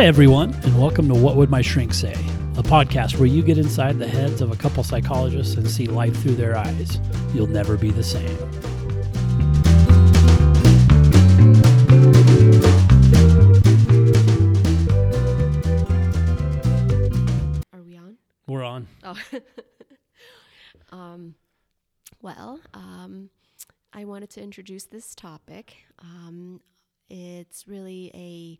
Hi, everyone, and welcome to What Would My Shrink Say, a podcast where you get inside the heads of a couple psychologists and see life through their eyes. You'll never be the same. Are we on? We're on. Oh. um, well, um, I wanted to introduce this topic. Um, it's really a,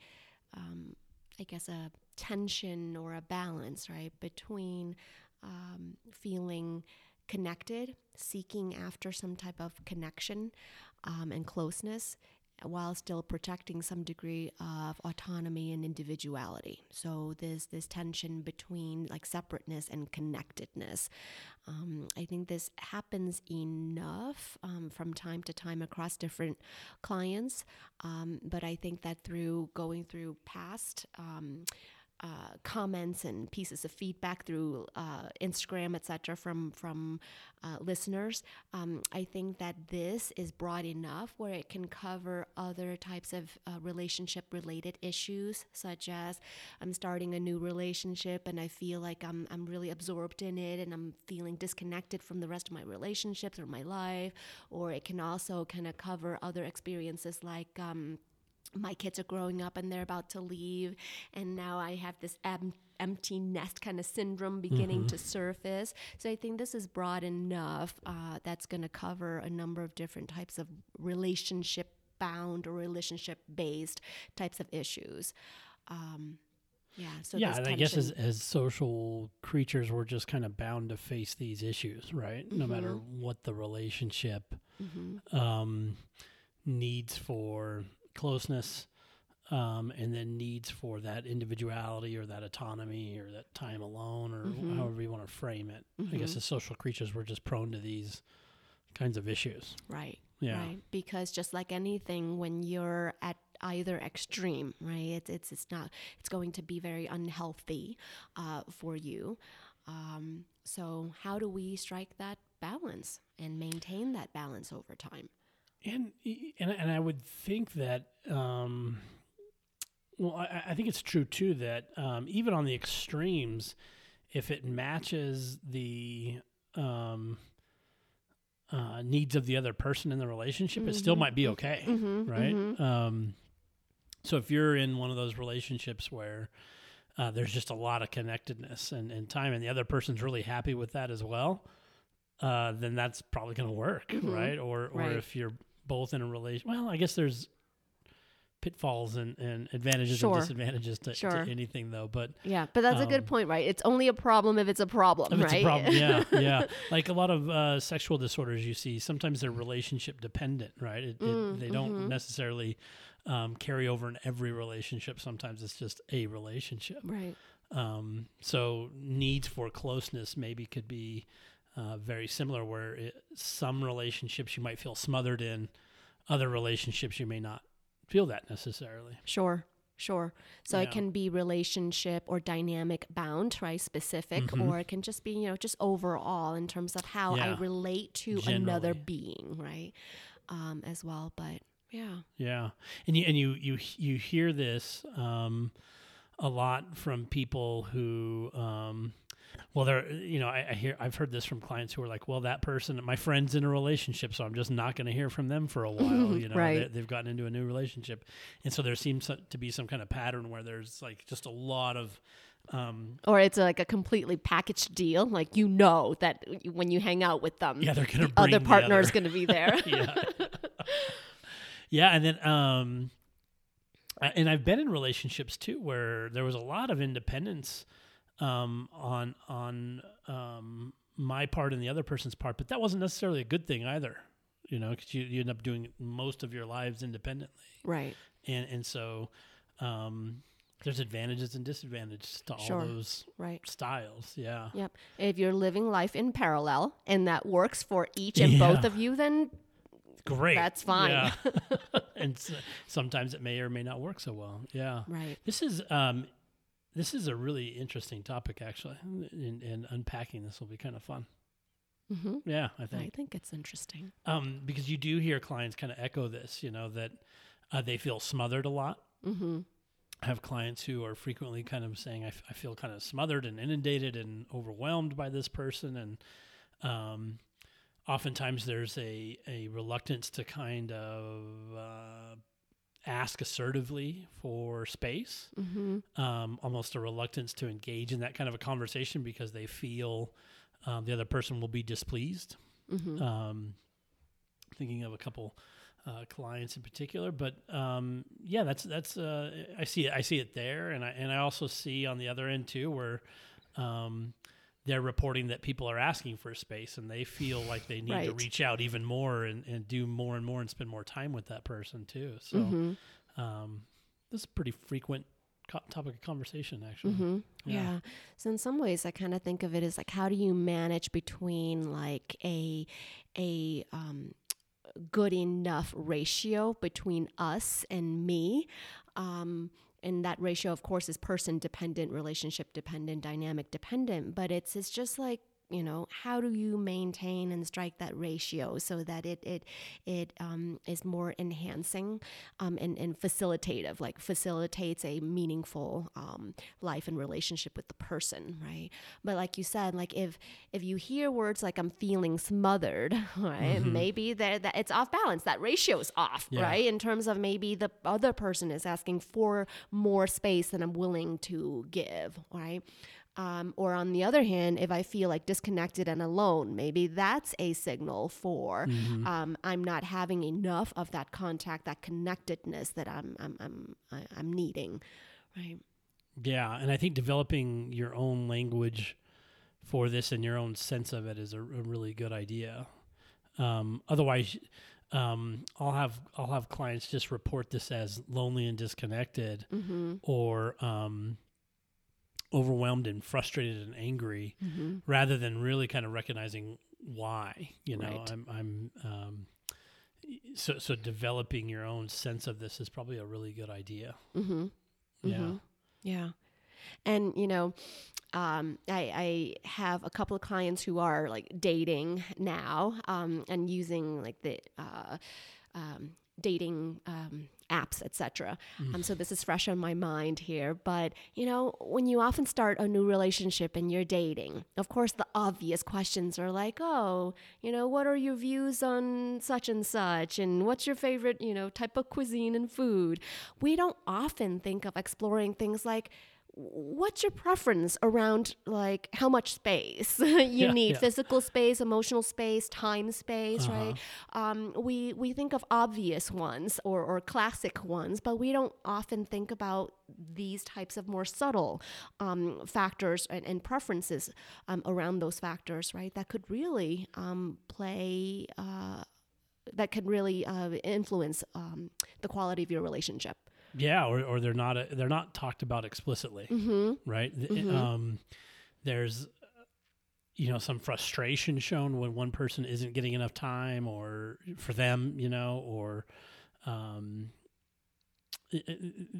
um, I guess, a tension or a balance, right, between um, feeling connected, seeking after some type of connection um, and closeness, while still protecting some degree of autonomy and individuality. So there's this tension between like separateness and connectedness. Um, I think this happens enough um, from time to time across different clients, um, but I think that through going through past um, uh, comments and pieces of feedback through uh, Instagram, etc., from from uh, listeners. Um, I think that this is broad enough where it can cover other types of uh, relationship-related issues, such as I'm starting a new relationship and I feel like I'm I'm really absorbed in it and I'm feeling disconnected from the rest of my relationships or my life. Or it can also kind of cover other experiences like. Um, my kids are growing up and they're about to leave and now i have this em- empty nest kind of syndrome beginning to surface so i think this is broad enough uh, that's going to cover a number of different types of relationship bound or relationship based types of issues um, yeah so yeah, and I guess as, as social creatures, we're just kind of bound to face these issues, right? No matter what the relationship Mhm. um, needs for closeness, um, and then needs for that individuality or that autonomy or that time alone or Mhm. however you want to frame it. I guess Mhm. as social creatures, we're just prone to these kinds of issues. right Yeah. Right. Because just like anything, when you're at either extreme, right, it's it's it's not it's going to be very unhealthy uh, for you. Um, so how do we strike that balance and maintain that balance over time? And and and I would think that um, well, I, I think it's true too that um, even on the extremes, if it matches the um, uh, needs of the other person in the relationship, it still Mhm. might be okay, Mhm, right? mhm. Um, so if you're in one of those relationships where uh, there's just a lot of connectedness and, and time, and the other person's really happy with that as well, uh, then that's probably going to work, Mhm. right? Or or Right. if you're both in a relation, well, I guess there's pitfalls and, and advantages Sure. and disadvantages to, to anything, though. But Yeah, but that's a Um, good point, right? It's only a problem if it's a problem, right? a problem, yeah, yeah. Like a lot of uh, sexual disorders you see, sometimes they're relationship dependent, right? It, Mm, it, they don't mhm. necessarily um, carry over in every relationship. Sometimes it's just a relationship. right. Um, so needs for closeness maybe could be uh, very similar. Where it, some relationships you might feel smothered in, other relationships you may not feel that necessarily. Sure, sure. So Yeah. it can be relationship or dynamic bound, right? Specific, Mhm. or it can just be, you know, just overall in terms of how I relate to another being, right? Um, as well. But yeah. Yeah, and you and you you you hear this um, a lot from people who, um, well, they're you know I, I hear I've heard this from clients who are like, well, that person, my friend's in a relationship, so I'm just not going to hear from them for a while. You know, Right. they, have gotten into a new relationship, and so there seems to be some kind of pattern where there's like just a lot of um, Or it's like a completely packaged deal. Like you know that when you hang out with them, yeah, they're to the other partner is going to be there. yeah. yeah, and then um and I've been in relationships too where there was a lot of independence um on on um my part and the other person's part, but that wasn't necessarily a good thing either. You know, because you, you end up doing most of your lives independently, right. and and so um, there's advantages and disadvantages to all Sure. those Right. styles. Yeah, Yep. If you're living life in parallel and that works for each and both of you, then great. That's fine. Yeah. and s- sometimes it may or may not work so well. Yeah. right. This is um, this is a really interesting topic, actually, and, and unpacking this will be kind of fun. hmm Yeah, I think. I think it's interesting. um, because you do hear clients kind of echo this, you know, that uh, they feel smothered a lot, hmm have clients who are frequently kind of saying, I, f- I feel kind of smothered and inundated and overwhelmed by this person. And um, oftentimes there's a, a reluctance to kind of uh, ask assertively for space, Mm-hmm. um, almost a reluctance to engage in that kind of a conversation because they feel um, the other person will be displeased. Mm-hmm. Um, thinking of a couple uh, clients in particular, but um, yeah, that's that's uh, I see it. I see it there, and I and I also see on the other end too where. They're reporting that people are asking for space and they feel like they need to reach out even more and, and do more and more and spend more time with that person too. So mm-hmm. um, this is a pretty frequent co- topic of conversation, actually. Mm-hmm. Yeah. Yeah. So in some ways, I kind of think of it as like, how do you manage between like a a um, good enough ratio between us and me? Um, and that ratio, of course, is person dependent, relationship dependent, dynamic dependent. But it's it's just like you know how do you maintain and strike that ratio so that it it it um, is more enhancing um, and, and facilitative like facilitates a meaningful um, life and relationship with the person right? But like you said like if if you hear words like i'm feeling smothered right maybe that that it's off balance. That ratio is off Yeah. right? In terms of maybe the other person is asking for more space than i'm willing to give right um, or on the other hand, if I feel like disconnected and alone, maybe that's a signal for um, I'm not having enough of that contact, that connectedness that I'm I'm I'm I'm needing, right? Yeah, and I think developing your own language for this and your own sense of it is a, a really good idea. Um, otherwise, um, I'll have I'll have clients just report this as lonely and disconnected, Mm-hmm. or um, overwhelmed and frustrated and angry, Mm-hmm. rather than really kind of recognizing why. You know, Right. I'm I'm um, so so developing your own sense of this is probably a really good idea. Mm-hmm. Yeah. Mhm. Yeah. And, you know, um, I, I have a couple of clients who are like dating now um, and using like the uh, um, dating um, apps, etc. Um, so this is fresh on my mind here. But, you know, when you often start a new relationship and you're dating, of course, the obvious questions are like, oh, you know, what are your views on such and such? And what's your favorite, you know, type of cuisine and food? We don't often think of exploring things like, what's your preference around like how much space you Yeah, need yeah. physical space emotional space time space Uh-huh. right um, we we think of obvious ones or, or classic ones but we don't often think about these types of more subtle um, factors and, and preferences um, around those factors right that could really um, play uh, that could really uh, influence um, the quality of your relationship Yeah, or, or they're not they're not talked about explicitly, mm-hmm. right? Mhm. Um, there's you know some frustration shown when one person isn't getting enough time, or for them, you know, or um,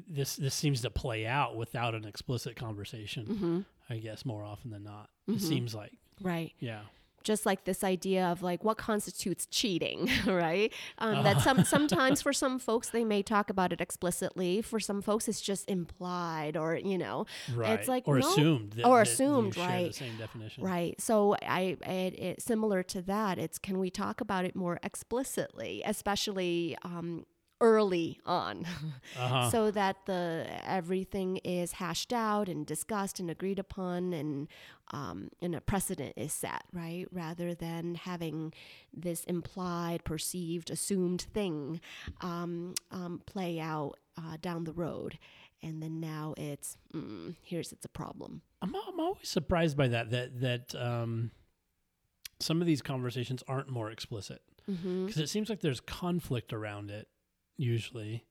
this this seems to play out without an explicit conversation. Mm-hmm. I guess more often than not, it seems like right yeah. Just like this idea of like what constitutes cheating, right? Um, That Uh-huh. some sometimes for some folks they may talk about it explicitly. For some folks, it's just implied, or you know, Right, like, or no- assumed, that, or that assumed, right. Same definition, right? So I, it, it, similar to that, it's can we talk about it more explicitly, especially um, early on, Uh-huh. so that the everything is hashed out and discussed and agreed upon, and um, and a precedent is set, right? Rather than having this implied, perceived, assumed thing um, um, play out uh, down the road, and then now it's mm, here's it's a problem. I'm, I'm always surprised by that that that um, some of these conversations aren't more explicit Mm-hmm. because it seems like there's conflict around it usually,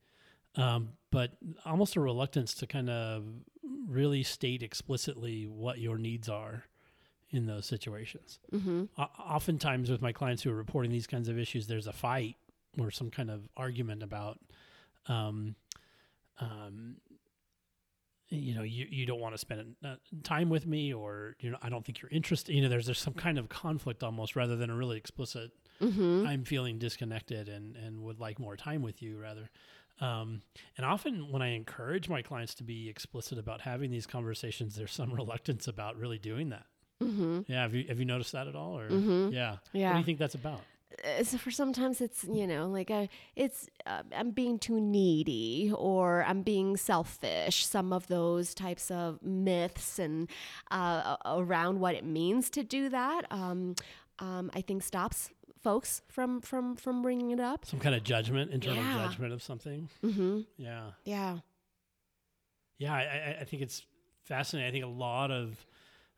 um, but almost a reluctance to kind of really state explicitly what your needs are in those situations. Mm-hmm. O- oftentimes, with my clients who are reporting these kinds of issues, there's a fight or some kind of argument about. Um, um, you know, you, you don't want to spend uh, time with me, or you know, I don't think you're interested. You know, there's there's some kind of conflict almost, rather than a really explicit. Mm-hmm. I'm feeling disconnected and and would like more time with you, rather. Um, and often when I encourage my clients to be explicit about having these conversations, there's some reluctance about really doing that. Mm-hmm. Yeah, have you have you noticed that at all? Or Mhm. yeah, what do you think that's about? Uh, so for sometimes it's you know like uh it's uh, i'm being too needy or i'm being selfish some of those types of myths and uh, around what it means to do that um, um, i think stops folks from from from bringing it up Some kind of judgment, internal Yeah. judgment of something. mm-hmm. Yeah, yeah yeah. I, I, think it's fascinating. I think a lot of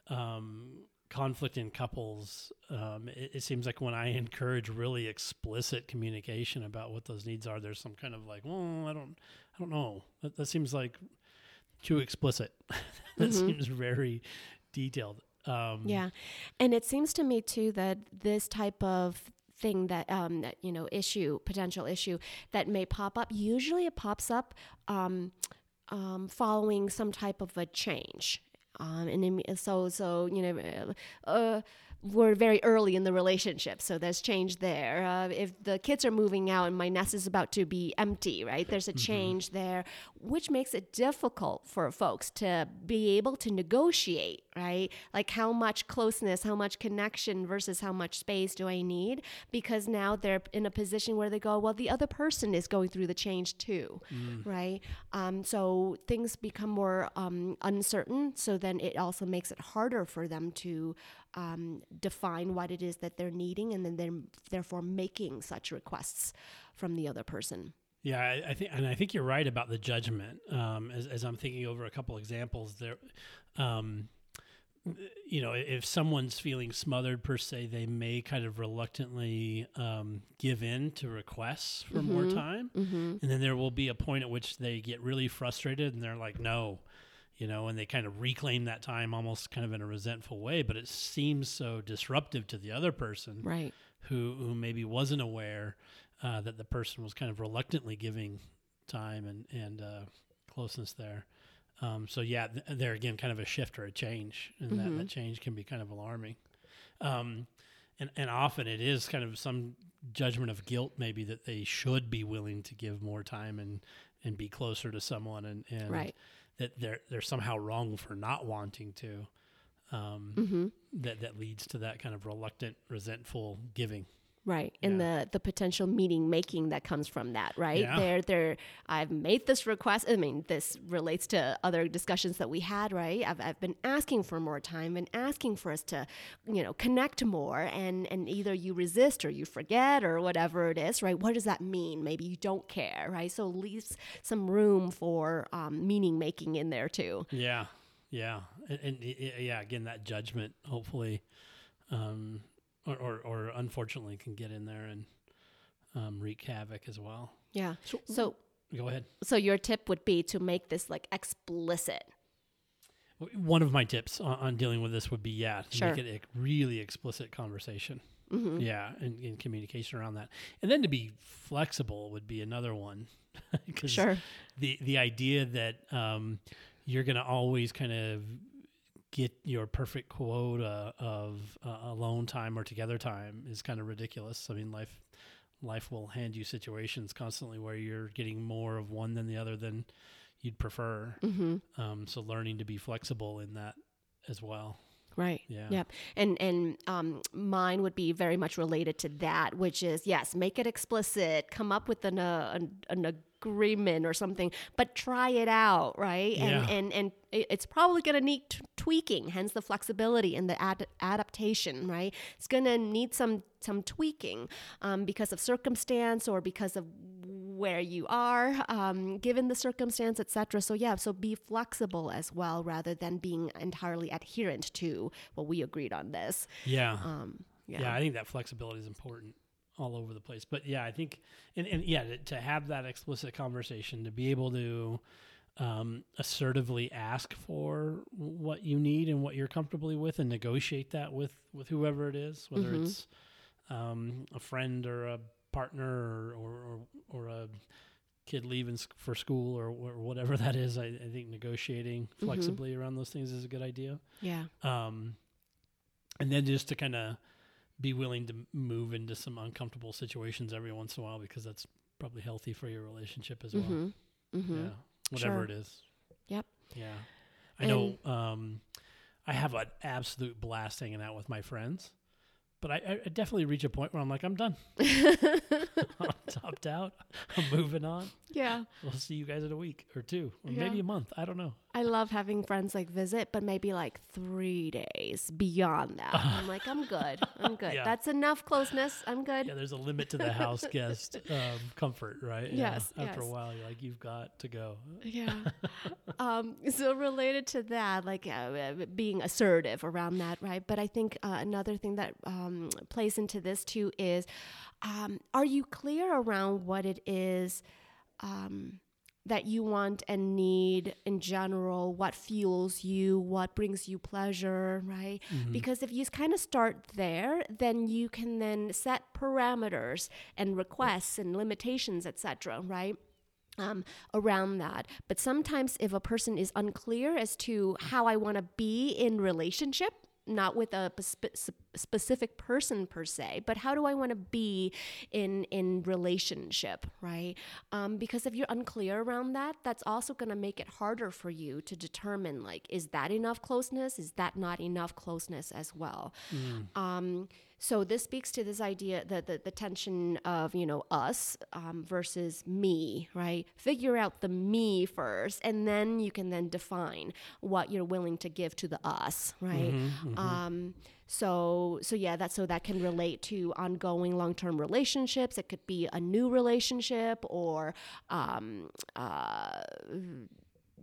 um, conflict in couples. Um, it, it seems like when I encourage really explicit communication about what those needs are, there's some kind of like, well, I don't, I don't know. That, that seems like too explicit. that Mhm. seems very detailed. Um, Yeah, and it seems to me too that this type of thing that um that you know issue potential issue that may pop up usually it pops up um, um following some type of a change. Um and so so you know uh, uh we're very early in the relationship, so there's change there. Uh, if the kids are moving out and my nest is about to be empty, right? There's a change there, which makes it difficult for folks to be able to negotiate, right? Like how much closeness, how much connection versus how much space do I need? Because now they're in a position where they go, well, the other person is going through the change too, right? Um, so things become more um, uncertain. So then it also makes it harder for them to um, define what it is that they're needing, and then they're therefore making such requests from the other person. Yeah, I, I think, and I think you're right about the judgment. Um, as, as I'm thinking over a couple examples, there, um, you know, if someone's feeling smothered per se, they may kind of reluctantly um, give in to requests for more time, Mm-hmm. and then there will be a point at which they get really frustrated and they're like, "No," you know, and they kind of reclaim that time almost kind of in a resentful way. But it seems so disruptive to the other person Right. who who maybe wasn't aware uh, that the person was kind of reluctantly giving time and and uh, closeness there. Um, so yeah, th- there again, kind of a shift or a change, and that, that change can be kind of alarming. Um, and and often it is kind of some judgment of guilt, maybe that they should be willing to give more time and and be closer to someone, and and Right. That they're they're somehow wrong for not wanting to. Um, Mm-hmm. that that leads to that kind of reluctant, resentful giving. Right. And the the potential meaning making that comes from that, right? Yeah. There there I've made this request. I mean, this relates to other discussions that we had, right? I've I've been asking for more time and asking for us to, you know, connect more and and either you resist or you forget or whatever it is, right? What does that mean? Maybe you don't care, right? So leaves some room for um, meaning making in there too. Yeah, yeah, and, and yeah. Again, that judgment hopefully, um, or, or or unfortunately, can get in there and um, wreak havoc as well. Yeah. So, So go ahead. so your tip would be to make this like explicit. One of my tips on, on dealing with this would be yeah, to Sure. make it a really explicit conversation. Mm-hmm. Yeah, and, and communication around that, and then to be flexible would be another one. Sure. the the idea that um, you're going to always kind of get your perfect quota of uh, alone time or together time is kind of ridiculous. I mean, life life will hand you situations constantly where you're getting more of one than the other than you'd prefer. Mm-hmm. Um, so learning to be flexible in that as well. Right. Yeah. Yep. And and um, mine would be very much related to that, which is yes, make it explicit, come up with an uh, an, an agreement or something, but try it out, right? And Yeah. and and it- it's probably going to need t- tweaking, hence the flexibility and the ad- adaptation, right? It's going to need some some tweaking um, because of circumstance or because of where you are um, given the circumstance etc so yeah so be flexible as well rather than being entirely adherent to well we agreed on this Yeah. um, yeah, yeah. I think that flexibility is important all over the place. But yeah, I think, and, and yeah, to, to have that explicit conversation, to be able to um, assertively ask for what you need and what you're comfortably with, and negotiate that with with whoever it is, whether Mhm. it's um, a friend or a partner or or, or, or a kid leaving for school or, or whatever that is. I, I think negotiating Mhm. flexibly around those things is a good idea yeah um, and then just to kind of be willing to move into some uncomfortable situations every once in a while because that's probably healthy for your relationship as well. Mm-hmm. Mm-hmm. Yeah, whatever Sure. it is. Yep. Yeah, I know. Um, I have an absolute blast hanging out with my friends, but I, I definitely reach a point where I'm like, I'm done. I'm topped out. I'm moving on. yeah. We'll see you guys in a week or two, or Yeah. maybe a month. I don't know. I love having friends like visit, but maybe like three days beyond that. I'm like, I'm good. I'm good. Yeah. That's enough closeness. I'm good. Yeah, there's a limit to the house guest um, comfort, right? Yes, Yeah. After a while, you're like, you've got to go. Yeah. um, so related to that, like uh, uh, being assertive around that, right? But I think uh, another thing that um, plays into this too is, um, are you clear around what it is? Um, that you want and need in general, what fuels you, what brings you pleasure, right? Because if you kind of start there, then you can then set parameters and requests and limitations, etc., right? um, around that. But sometimes, if a person is unclear as to how I want to be in relationship, not with a spe- spe- specific person per se, but how do I want to be in in relationship, right? Um, because if you're unclear around that, that's also going to make it harder for you to determine like, is that enough closeness? Is that not enough closeness as well? Um, so this speaks to this idea that the, the tension of you know us um, versus me, right? Figure out the me first, and then you can then define what you're willing to give to the us, right? Um, so so yeah, that so that can relate to ongoing long term relationships. It could be a new relationship or um, uh,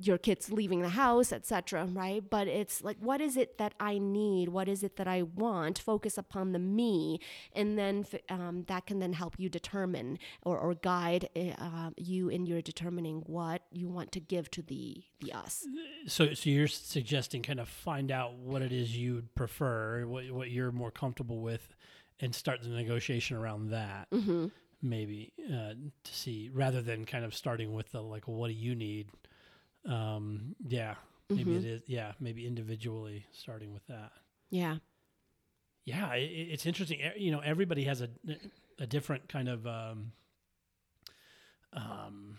your kids leaving the house, etc. Right? But it's like, what is it that I need? What is it that I want? Focus upon the me, and then um, that can then help you determine or, or guide uh, you in your determining what you want to give to the the us. So, so you're suggesting kind of find out what it is you'd prefer, what what you're more comfortable with, and start the negotiation around that. Mm-hmm. Maybe uh, to see rather than kind of starting with the like, well, what do you need? Um, yeah, maybe it is. Yeah, maybe individually starting with that. Yeah. Yeah, it, it's interesting. You know, everybody has a a different kind of um, um,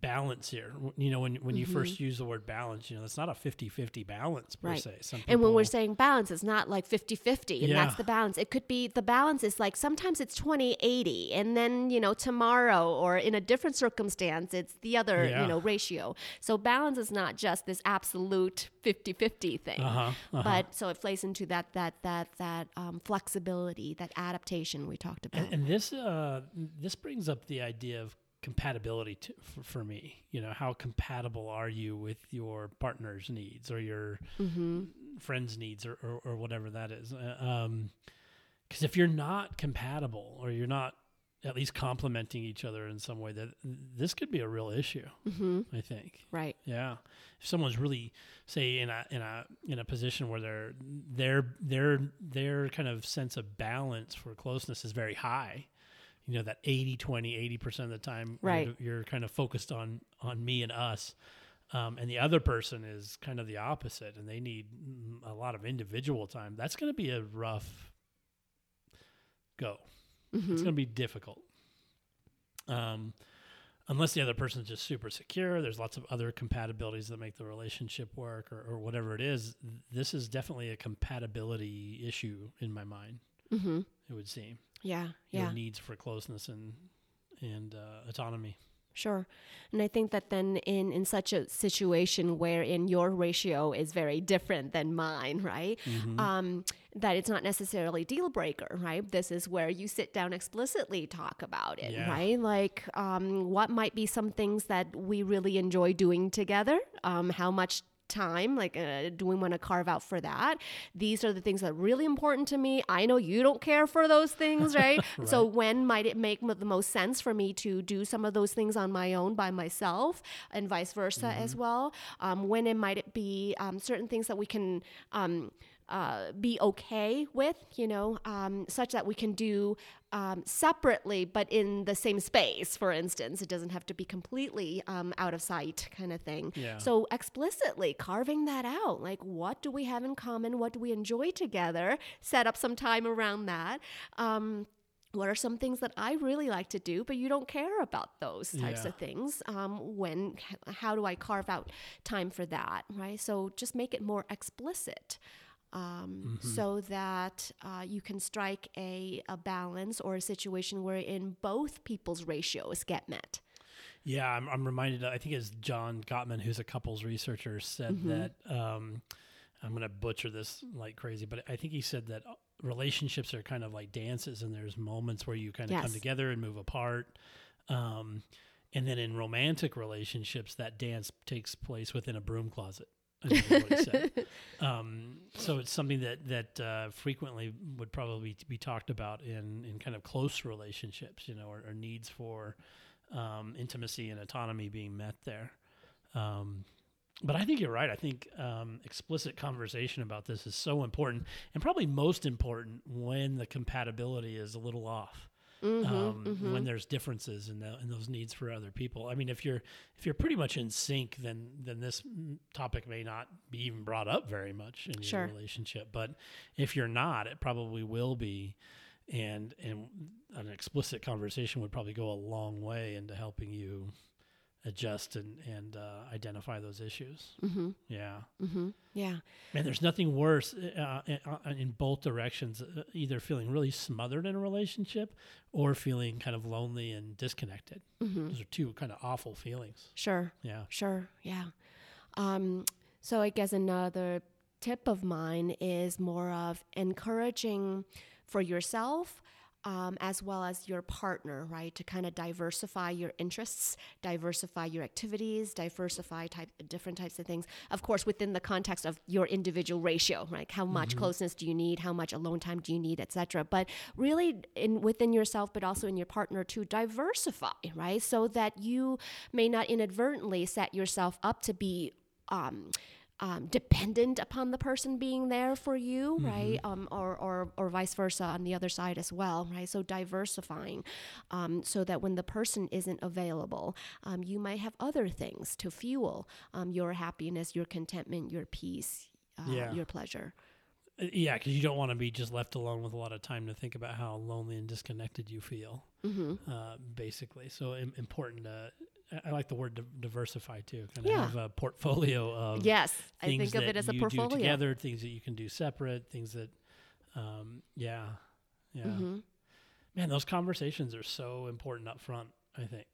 balance here. You know, when when you first use the word balance, you know, it's not a 50-50 balance per Right. se. Some And when we're saying balance, it's not like 50 50, and that's the balance. It could be the balance is like sometimes it's 20 80, and then, you know, tomorrow or in a different circumstance, it's the other, Yeah. you know, ratio. So balance is not just this absolute 50 50 thing. Uh-huh, uh-huh. But so it plays into that, that, that, that um, flexibility, that adaptation we talked about. and, and this uh, this brings up the idea of compatibility to, for, for me. You know, how compatible are you with your partner's needs or your mm-hmm. friends' needs or, or, or whatever that is. Because if you're not compatible or you're not at least complementing each other in some way, that this could be a real issue. Mm-hmm. I think. Right. Yeah, if someone's really say in a in a in a position where their their their their kind of sense of balance for closeness is very high, you know that 80 20 80 percent of the time Right. you're, you're kind of focused on on me and us. Um, and the other person is kind of the opposite, and they need mm, a lot of individual time. That's going to be a rough go. It's Mm-hmm. going to be difficult. Um, unless the other person's just super secure, there's lots of other compatibilities that make the relationship work, or, or whatever it is. This is definitely a compatibility issue in my mind. Mm-hmm. It would seem Yeah. your Yeah. needs for closeness and and uh, autonomy. Sure. And I think that then in, in such a situation wherein your ratio is very different than mine, right? Mm-hmm. Um, that it's not necessarily deal breaker, right? This is where you sit down explicitly talk about it, Yeah. right? Like um, what might be some things that we really enjoy doing together? Um, how much time like uh, do we want to carve out for that? These are the things that are really important to me. I know you don't care for those things right, so when might it make m- the most sense for me to do some of those things on my own by myself and vice versa as well? Um, when it might it be um, certain things that we can um, uh, be okay with, you know, um, such that we can do um, separately, but in the same space, for instance. It doesn't have to be completely um, out of sight, kind of thing. Yeah. So, explicitly carving that out like, what do we have in common? What do we enjoy together? Set up some time around that. Um, what are some things that I really like to do, but you don't care about those types Yeah. of things? Um, when, how do I carve out time for that, right? So just make it more explicit. Um, So that uh, you can strike a, a balance or a situation wherein both people's ratios get met. Yeah, I'm, I'm reminded. I think it's John Gottman, who's a couples researcher, said Mm-hmm. that. Um, I'm going to butcher this like crazy, but I think he said that relationships are kind of like dances, and there's moments where you kind of come together and move apart. Um, and then in romantic relationships, that dance takes place within a broom closet. I think is what he said. Um, so it's something that that uh, frequently would probably be talked about in in kind of close relationships, you know, or, or needs for um, intimacy and autonomy being met there. Um, but I think you're right. I think um, explicit conversation about this is so important, and probably most important when the compatibility is a little off. Mm-hmm, um, When there's differences in, the, in those needs for other people. I mean, if you're if you're pretty much in sync, then then this topic may not be even brought up very much in your relationship. But if you're not, it probably will be. And and an explicit conversation would probably go a long way into helping you adjust and and uh, identify those issues. Mm-hmm. Yeah. Mm-hmm. Yeah. Man, there's nothing worse uh, in, uh, in both directions. Uh, either feeling really smothered in a relationship, or feeling kind of lonely and disconnected. Mm-hmm. Those are two kind of awful feelings. Sure. Yeah. Sure. Yeah. Um, so I guess another tip of mine is more of encouraging for yourself. Um, as well as your partner, right? To kind of diversify your interests, diversify your activities, diversify type different types of things. Of course, within the context of your individual ratio, right? How much closeness do you need? How much alone time do you need, etc. But really, in within yourself, but also in your partner, to diversify, right? So that you may not inadvertently set yourself up to be um, um, dependent upon the person being there for you, right? Um, or, or, or vice versa on the other side as well, right? So diversifying um, so that when the person isn't available, um, you might have other things to fuel um, your happiness, your contentment, your peace, uh, Yeah. your pleasure. Uh, Yeah, because you don't want to be just left alone with a lot of time to think about how lonely and disconnected you feel. Mm-hmm. Uh, basically, so Im- important to. I- like the word diversify too. Kind of Yeah. have a portfolio of Yes, I think of it as a portfolio. together, things that you can do separate, things that, um, yeah, yeah. Mm-hmm. Man, those conversations are so important up front. I think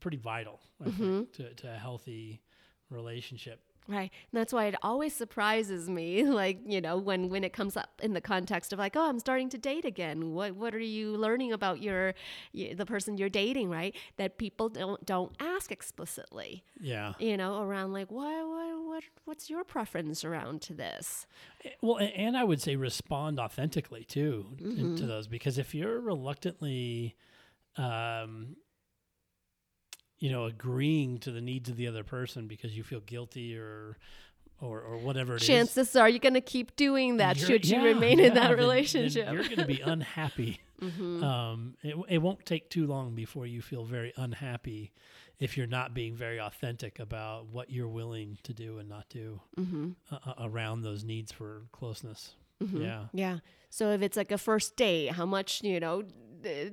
pretty vital. I Mm-hmm. think to to a healthy relationship. Right. And that's why it always surprises me, like, you know, when, when it comes up in the context of like, oh, I'm starting to date again. What what are you learning about your the person you're dating, right? That people don't don't ask explicitly, Yeah. you know, around like, what what what what's your preference around to this? Eh, Well, and I would say respond authentically too to- Mm-hmm. to those because if you're reluctantly, um, you know, agreeing to the needs of the other person because you feel guilty or or or whatever it is, Chances are you're going to keep doing that you're- should you yeah, remain in that then- then relationship. you're going to be unhappy. Mhm. Um, it, it won't take too long before you feel very unhappy if you're not being very authentic about what you're willing to do and not do Mhm. uh, uh, around those needs for closeness. Mhm. Yeah. Yeah. So if it's like a first date, how much, you know,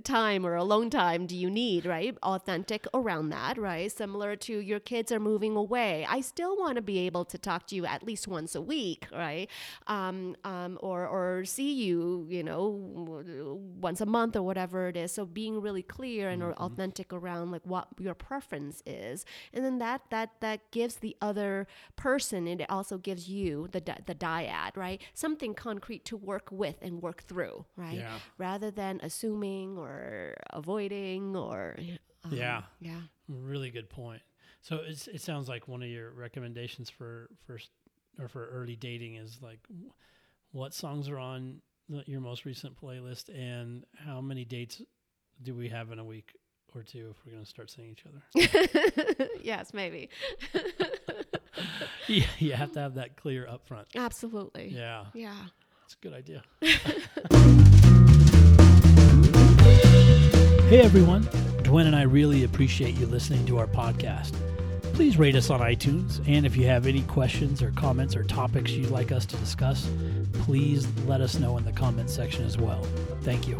time or alone time do you need, right? Authentic around that, right? Similar to your kids are moving away. I still want to be able to talk to you at least once a week, right? Um, um, or, or see you, you know, once a month or whatever it is. So being really clear and or authentic around like what your preference is. And then that, that, that gives the other person, and it also gives you, the, di- the dyad, right? Something concrete to work with and work through, right? Yeah. Rather than assuming or avoiding or um, Yeah. yeah. Really good point. So it's, it sounds like one of your recommendations for first or for early dating is like what songs are on the, your most recent playlist and how many dates do we have in a week or two if we're going to start seeing each other? yes, maybe. yeah, you have to have that clear up front. Absolutely. Yeah, Yeah. it's a good idea. hey everyone, Dwayne and I really appreciate you listening to our podcast. Please rate us on iTunes, and if you have any questions or comments or topics you'd like us to discuss, please let us know in the comment section as well. Thank you.